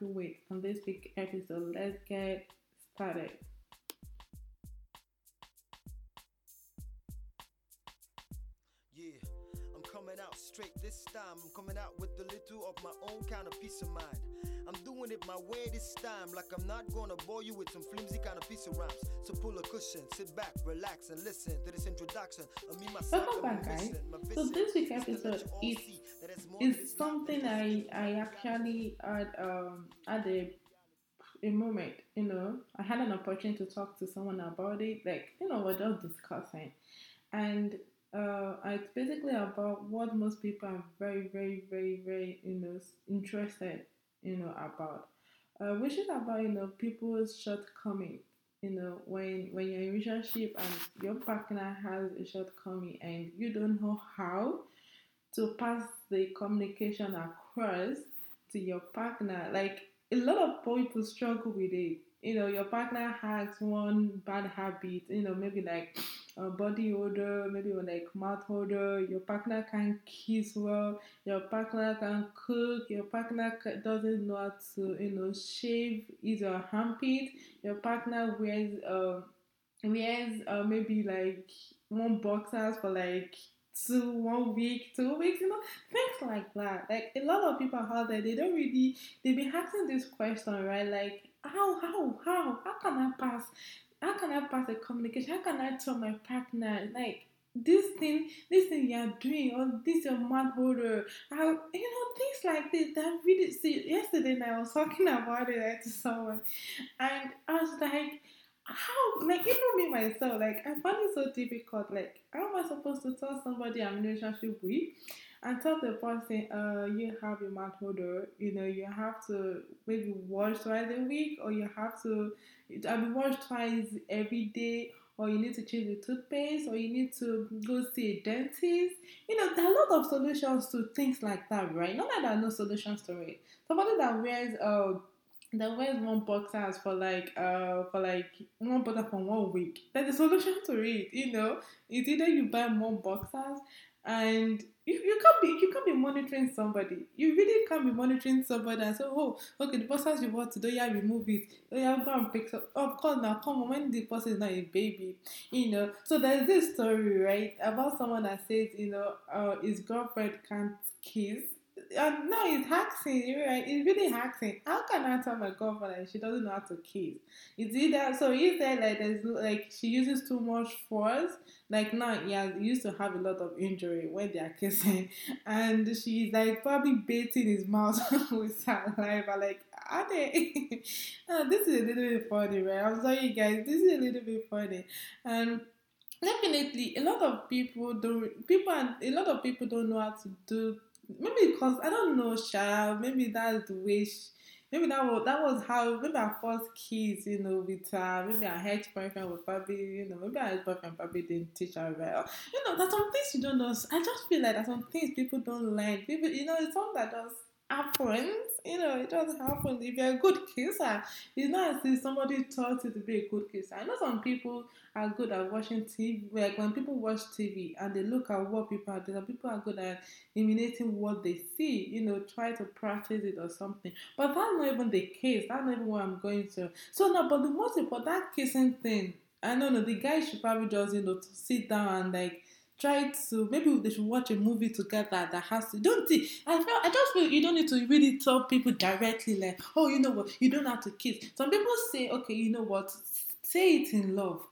with on this week episode. Let's get started. Straight this time. I'm coming out with a little of my own kind of peace of mind. I'm doing it my way this time, like I'm not gonna bore you with some flimsy kind of piece of rhymes. So pull a cushion, sit back, relax, and listen to this introduction of me, myself, Welcome back, guys. So this week's is to let episode is see it's more is than it's not something I I actually had um had a a moment, you know, I had an opportunity to talk to someone about it, like you know, we're just discussing, and uh, it's basically about what most people are very, very, very, very, you know, interested, you know, about, uh, which is about you know people's shortcomings. You know, when when you're in a relationship and your partner has a shortcoming and you don't know how to pass the communication across to your partner. Like a lot of people struggle with it. You know, your partner has one bad habit, you know, maybe like a body odor, maybe like mouth odor. Your partner can kiss well. Your partner can cook. Your partner doesn't know how to, you know, shave his or armpit. Your partner wears, uh, wears uh, maybe like one boxers for like two one week, two weeks, you know, things like that. Like a lot of people out there, they don't really they've been asking this question, right? Like how how how how can I pass how can I pass a communication? How can I tell my partner like this thing this thing you're doing or this your mouth holder how you know things like this that really see yesterday I was talking about it to someone and I was like how like even me myself like I find it so difficult like how am I supposed to tell somebody I'm in a relationship with and tell the person uh you have your mouth odor you know you have to maybe wash twice a week or you have to I mean wash twice every day or you need to change the toothpaste or you need to go see a dentist you know there are a lot of solutions to things like that right not that there are no solutions to it somebody that wears uh that wears one boxers for like uh for like one boxer for one week. There's a solution to it, you know. It's either you buy more boxers and you, you can't be you can't be monitoring somebody. You really can't be monitoring somebody and say, Oh, okay, the boxers you want to do, yeah, remove it. Oh yeah, go and pick up. Of course now come on when the person is not a baby, you know. So there's this story, right, about someone that says, you know, uh his girlfriend can't kiss and no, it's hacking. You're right. It's really hacking. How can I tell my girlfriend she doesn't know how to kiss? It's either so he said like there's like she uses too much force. Like now, yeah, used to have a lot of injury when they are kissing, and she's like probably baiting his mouth with saliva. Like, are they? oh, this is a little bit funny, right? I'm sorry, guys. This is a little bit funny, and definitely a lot of people don't. People and a lot of people don't know how to do maybe because I don't know, Sha. Maybe that's the way. She, maybe that was that was how maybe our first kiss, you know, with her. Maybe our ex boyfriend was probably, you know, maybe our ex boyfriend probably didn't teach her well. You know, there's some things you don't know. I just feel like there's some things people don't learn. People, you know, it's something that just happens. You know, it just happens. If you're a good kisser, it's not as if somebody taught you to be a good kisser. I know some people are good at watching TV. Like when people watch TV and they look at what people are doing, people are good at imitating what they see. You know, try to practice it or something. But that's not even the case. That's not even what I'm going to. So no, but the most important that kissing thing. I don't know. The guy should probably just you know sit down and like try to maybe they should watch a movie together that has to don't see I feel I just feel you don't need to really tell people directly like oh you know what? You don't have to kiss. Some people say okay you know what? Say it in love.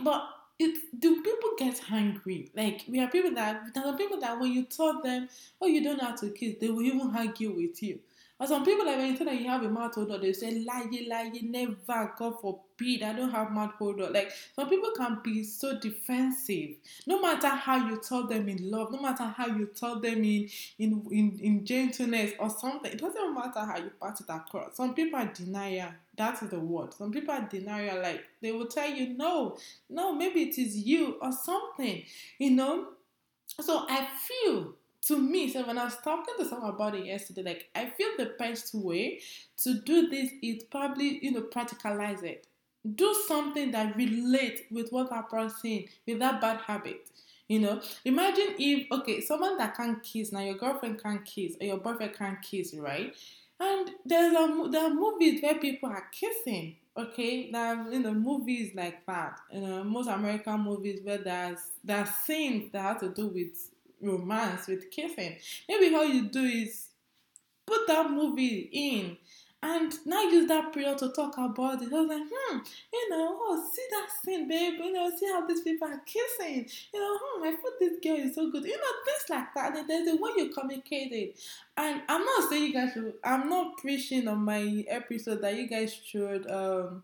But it do people get angry? Like we are people that there are people that when you tell them oh you don't have to kiss they will even argue with you or some people like when you tell them you have a mouth odor, they say lie, lie, never, God forbid, I don't have mouth odor. Like some people can be so defensive. No matter how you tell them in love, no matter how you tell them in in in, in gentleness or something, it doesn't matter how you pass it across. Some people are denial. That is the word. Some people are denial. Like they will tell you no, no, maybe it is you or something. You know. So I feel to me, so when I was talking to someone about it yesterday, like I feel the best way to do this is probably you know practicalize it. Do something that relates with what that person with that bad habit. You know, imagine if okay, someone that can't kiss now, your girlfriend can't kiss or your boyfriend can't kiss, right? And there's a there are movies where people are kissing. Okay, there you know movies like that. You know, most American movies where there's there are scenes that have to do with romance, with kissing. Maybe all you do is put that movie in and now use that period to talk about it. I was like, hmm, you know, oh, see that scene, babe. You know, see how these people are kissing. You know, hmm, I thought this girl is so good. You know, things like that. And there's the way you communicate it. And I'm not saying you guys should, I'm not preaching on my episode that you guys should, um,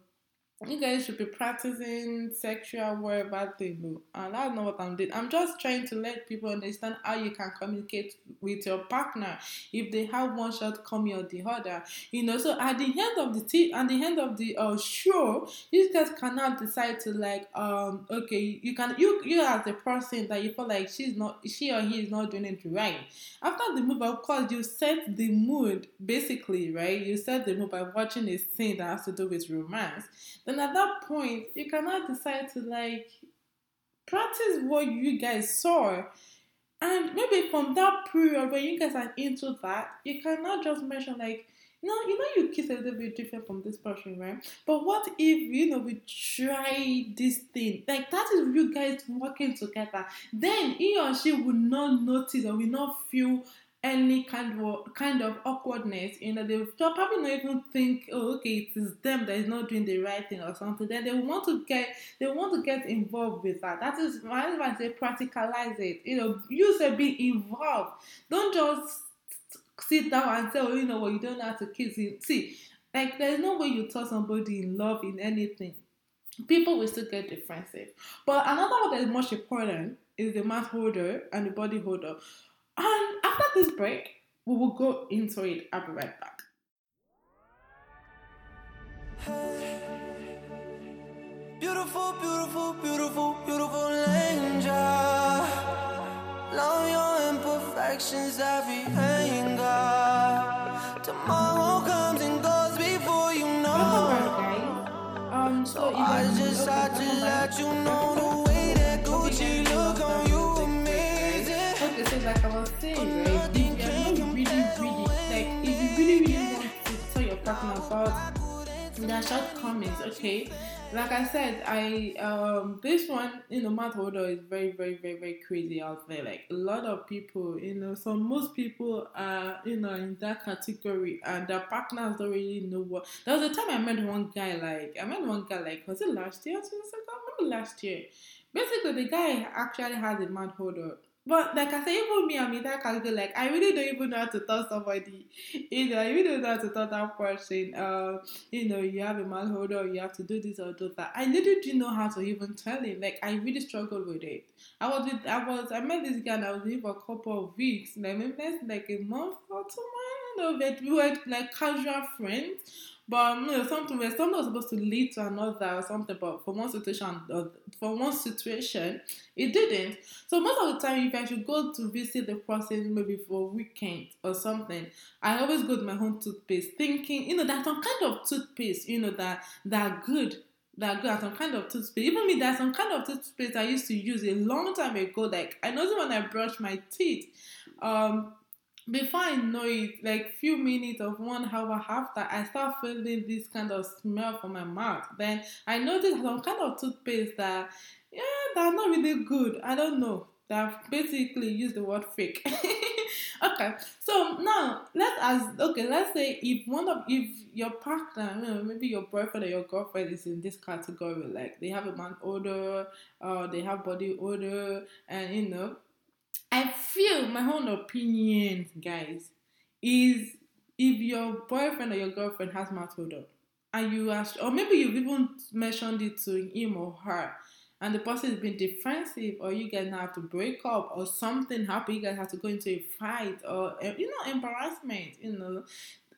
you guys should be practicing sexual whatever thing and that's not know what i'm doing. I'm just trying to let people understand how you can communicate with your partner. If they have one shortcoming or the other. You know so at the end of the t at the end of the uh, show you guys cannot decide to like um okay you can you you as the person that you feel like she's not she or he is not doing it right. After the move of course you set the mood basically right? You set the mood by watching a scene that has to do with romance then at that point you cannot decide to like practice what you guys saw and maybe from that period when you guys are into that you cannot just mention like know, you know you kiss a little bit different from this person, right? But what if you know we try this thing? Like that is you guys working together. Then he or she will not notice or will not feel any kind of kind of awkwardness, you know, they'll probably not even think, oh, okay, it is them that is not doing the right thing or something. Then they want to get they want to get involved with that. That is why I say practicalize it. You know, use a be involved. Don't just sit down and say, oh, you know what, you don't have to kiss him. See, like there's no way you tell somebody in love in anything. People will still get defensive. But another one that is much important is the mouth holder and the body holder. And after this break, we will go into it. I'll be right back. Beautiful, beautiful, beautiful, beautiful angel. Love your imperfections, every anger. Tomorrow comes and goes before you know. Um, so, so I just had to let you know the way that Gucci look on you like I was saying, right? If you're not really, really, like, if you really, really want to tell your partner about their shortcomings, okay? Like I said, I um this one, you know, mouth holder is very, very, very, very crazy out there. Like a lot of people, you know, so most people are, you know, in that category and their partners don't really know what. There was a time I met one guy, like I met one guy, like was it last year? So I remember last year. Basically, the guy actually has a mouth holder but like I say, even me, I'm in that category. Like I really don't even know how to tell somebody. You know, I really don't know how to tell that person. Uh, you know, you have a man holder, you have to do this or do that. I literally didn't know how to even tell him. Like I really struggled with it. I was with, I was, I met this guy and I was with him for a couple of weeks. Like maybe like a month or two months. You know, we were like casual friends. But know, something something was supposed to lead to another or something, but for one situation, uh, for one situation, it didn't. So most of the time, if I should go to visit the person maybe for a weekend or something, I always go to my home toothpaste, thinking, you know, there's some kind of toothpaste, you know, that that good that good some kind of toothpaste. Even me, there's some kind of toothpaste I used to use a long time ago. Like I noticed when I brush my teeth, um, before I know it, like few minutes of one hour after, I start feeling this kind of smell from my mouth. Then I noticed some kind of toothpaste that, yeah, they're not really good. I don't know. They've basically used the word fake. okay, so now let's ask. Okay, let's say if one of if your partner, you know, maybe your boyfriend or your girlfriend is in this category, like they have a man odor, uh, they have body odor, and you know I feel my own opinion, guys, is if your boyfriend or your girlfriend has mouth odor and you ask, or maybe you've even mentioned it to him or her, and the person has been defensive, or you guys now have to break up, or something happen, you guys have to go into a fight, or you know, embarrassment, you know,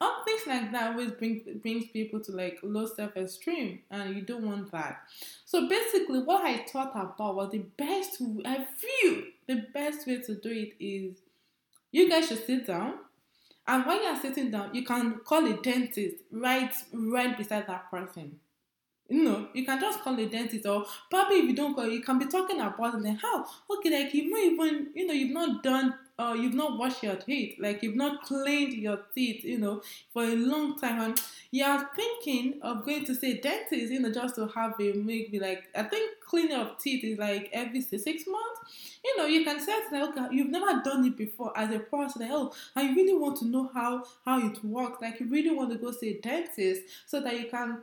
all things like that always bring brings people to like low self esteem, and you don't want that. So basically, what I thought about was the best. I feel the best way to do it is you guys should sit down, and while you are sitting down, you can call a dentist right right beside that person. You know, you can just call a dentist, or probably if you don't call, you can be talking about it. Like, how? Okay, like you've not even, you know, you've not done uh, you've not washed your teeth, like you've not cleaned your teeth, you know, for a long time, and you're thinking of going to say dentist, you know, just to have a maybe like I think cleaning of teeth is like every six months. You know, you can say like, okay, you've never done it before as a person, like, oh, I really want to know how how it works. Like you really want to go see a dentist so that you can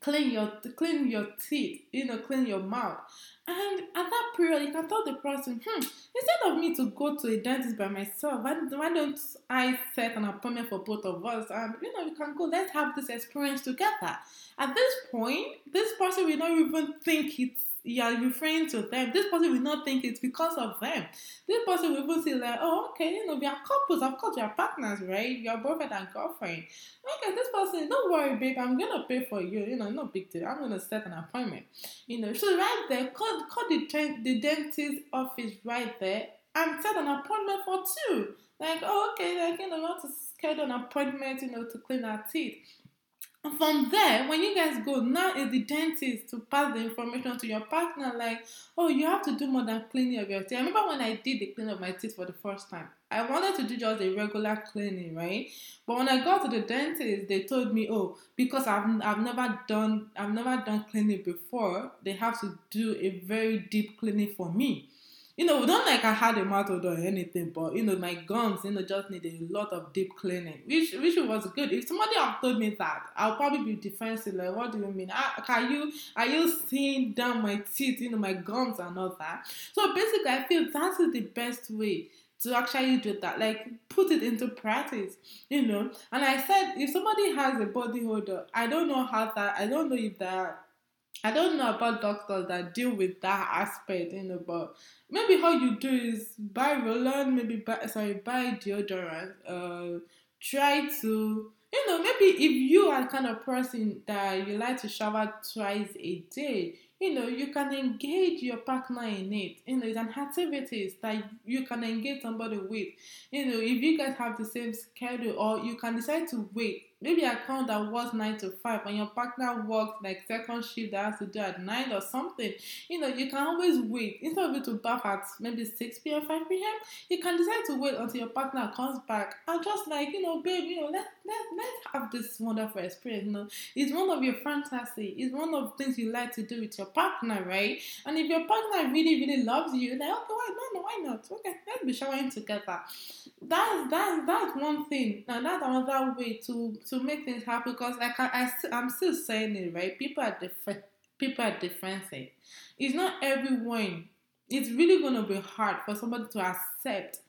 clean your clean your teeth, you know, clean your mouth. And at that period, you can tell the person, hmm, instead of me to go to a dentist by myself, why, why don't I set an appointment for both of us? And you know, we can go, let's have this experience together. At this point, this person will not even think it's you are referring to them. This person will not think it's because of them. This person will even say like, oh, okay, you know, we are couples. Of course, we are partners, right? You are boyfriend and girlfriend. Okay, this person, don't worry, babe. I'm gonna pay for you. You know, no big deal. I'm gonna set an appointment. You know, so right there, call call the the dentist office right there and set an appointment for two. Like, oh, okay, like you know, want to schedule an appointment, you know, to clean our teeth from there, when you guys go, now it's the dentist to pass the information to your partner, like, oh, you have to do more than cleaning of your teeth. I remember when I did the cleaning of my teeth for the first time. I wanted to do just a regular cleaning, right? But when I got to the dentist, they told me, oh, because I've I've never done I've never done cleaning before, they have to do a very deep cleaning for me you know, not like I had a mouth odor or anything, but you know, my gums, you know, just need a lot of deep cleaning, which which was good. If somebody had told me that, I'll probably be defensive. Like, what do you mean? Ah, are you are you seeing down my teeth, you know, my gums and all that? So basically, I feel that is the best way to actually do that. Like put it into practice, you know. And I said, if somebody has a body odor, I don't know how that. I don't know if that I don't know about doctors that deal with that aspect, you know, but maybe how you do is buy roll maybe buy sorry, buy deodorant. Uh try to you know, maybe if you are kind of person that you like to shower twice a day, you know, you can engage your partner in it. You know, it's an activities that you can engage somebody with. You know, if you guys have the same schedule, or you can decide to wait maybe a account that works nine to five and your partner works like second shift that has to do at nine or something. You know you can always wait. Instead of you to bath at maybe 6 p.m 5 p.m you can decide to wait until your partner comes back and just like you know babe you know let, let, let's have this wonderful experience. You know it's one of your fantasy. It's one of the things you like to do with your partner right? And if your partner really really loves you like okay why not why not? Okay let's be showering together. That's that's that's one thing. And that's another way to to make things happen because like I, I I'm still saying it right. People are different. People are defensive. It's not everyone. It's really gonna be hard for somebody to accept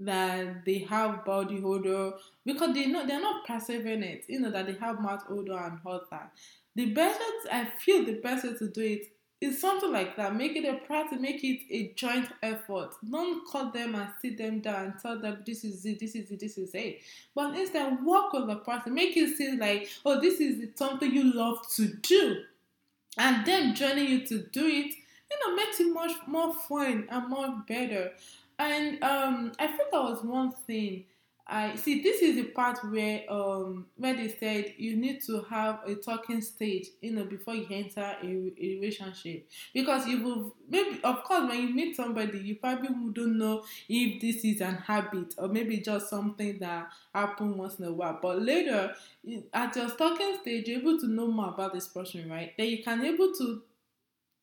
that they have body odor because they know they're not perceiving it. You know that they have mouth odor and all that. The best I feel the best way to do it it's something like that. Make it a practice, make it a joint effort. Don't cut them and sit them down and tell them this is it, this is it, this is it. But instead, work with the person. Make it seem like, oh, this is something you love to do. And then joining you to do it, you know, makes it much more fun and more better. And um, I think that was one thing I see this is the part where um where they said you need to have a talking stage, you know, before you enter a, a relationship. Because you will maybe of course when you meet somebody you probably wouldn't know if this is an habit or maybe just something that happen once in a while. But later at your talking stage you're able to know more about this person, right? Then you can able to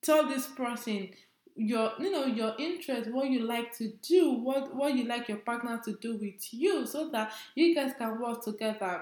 tell this person your you know your interest what you like to do what what you like your partner to do with you so that you guys can work together.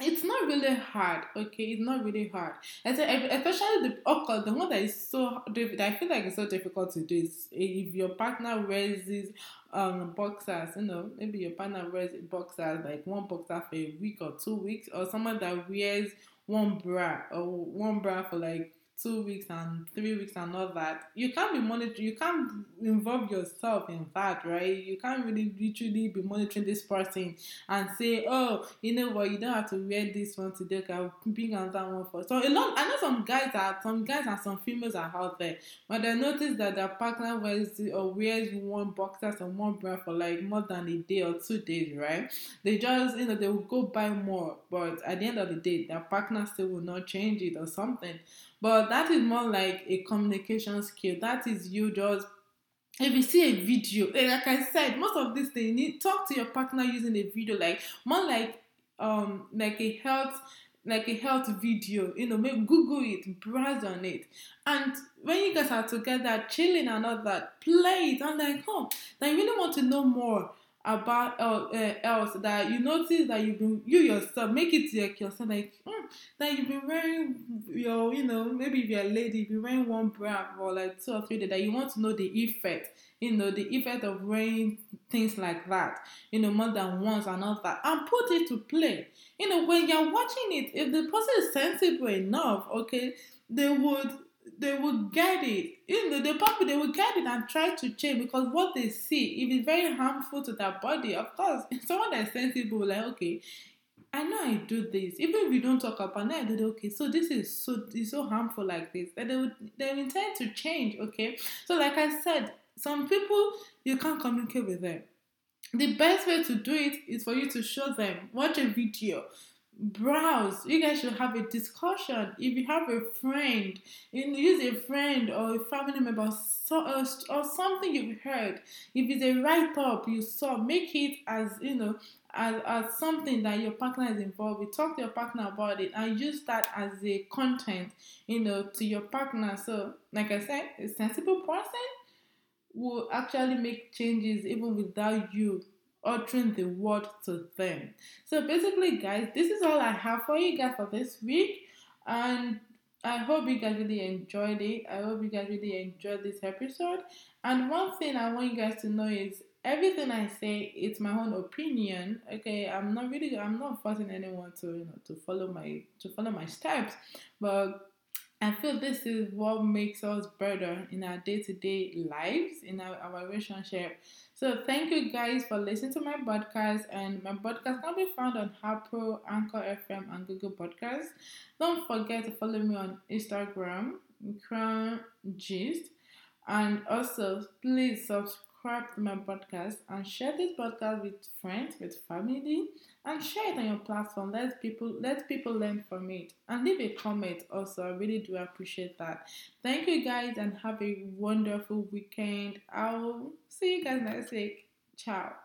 It's not really hard okay? It's not really hard. Especially the okay the one that is so difficult i feel like it's so difficult to do is if your partner wears these um boxers you know maybe your partner wears boxers like one boxer for a week or two weeks or someone that wears one bra or one bra for like two weeks and three weeks and all that, you can't be monitoring, you can't involve yourself in that, right? You can't really literally be monitoring this person and say, oh, you know what, you don't have to wear this one today, okay, I'll bring another one for. So a lot, I know some guys are, some guys and some females are out there, but they notice that their partner wears or wears one boxers and one bra for like more than a day or two days, right? They just, you know, they will go buy more, but at the end of the day, their partner still will not change it or something. But that is more like a communication skill. That is you just if you see a video, like I said, most of this you need talk to your partner using a video, like more like um like a health like a health video, you know, make Google it, browse on it. And when you guys are together, chilling and all that, play it. I'm like, oh, I really want to know more about uh, else that you notice that you've been you yourself make it like yourself like mm, that you've been wearing your you know maybe if you're a lady you've been wearing one bra for like two or three days that you want to know the effect you know the effect of wearing things like that you know more than once and all that and put it to play. You know when you're watching it if the person is sensible enough okay they would they will get it. You know, the probably they will get it and try to change because what they see, if it's very harmful to their body, of course, someone that's sensible, like, okay, I know I do this. Even if you don't talk about it, I do it, okay, so this is so it's so harmful like this. And they would they intend to change, okay? So like I said, some people you can't communicate with them. The best way to do it is for you to show them, watch a video, browse. You guys should have a discussion. If you have a friend use a friend or a family member so, uh, or something you've heard. If it's a write-up you saw make it as you know as, as something that your partner is involved with. Talk to your partner about it and use that as a content you know to your partner. So like i said a sensible person will actually make changes even without you uttering the word to them. So basically, guys, this is all I have for you guys for this week. And I hope you guys really enjoyed it. I hope you guys really enjoyed this episode. And one thing I want you guys to know is everything I say it's my own opinion. Okay, I'm not really I'm not forcing anyone to you know to follow my to follow my steps, but I feel this is what makes us better in our day to day lives, in our, our relationship. So, thank you guys for listening to my podcast. And my podcast can be found on Apple, Anchor FM, and Google Podcasts. Don't forget to follow me on Instagram, Gist. And also, please subscribe subscribe to my podcast and share this podcast with friends, with family, and share it on your platform. Let people let people learn from it. And leave a comment also. I really do appreciate that. Thank you guys and have a wonderful weekend. I'll see you guys next week. Ciao.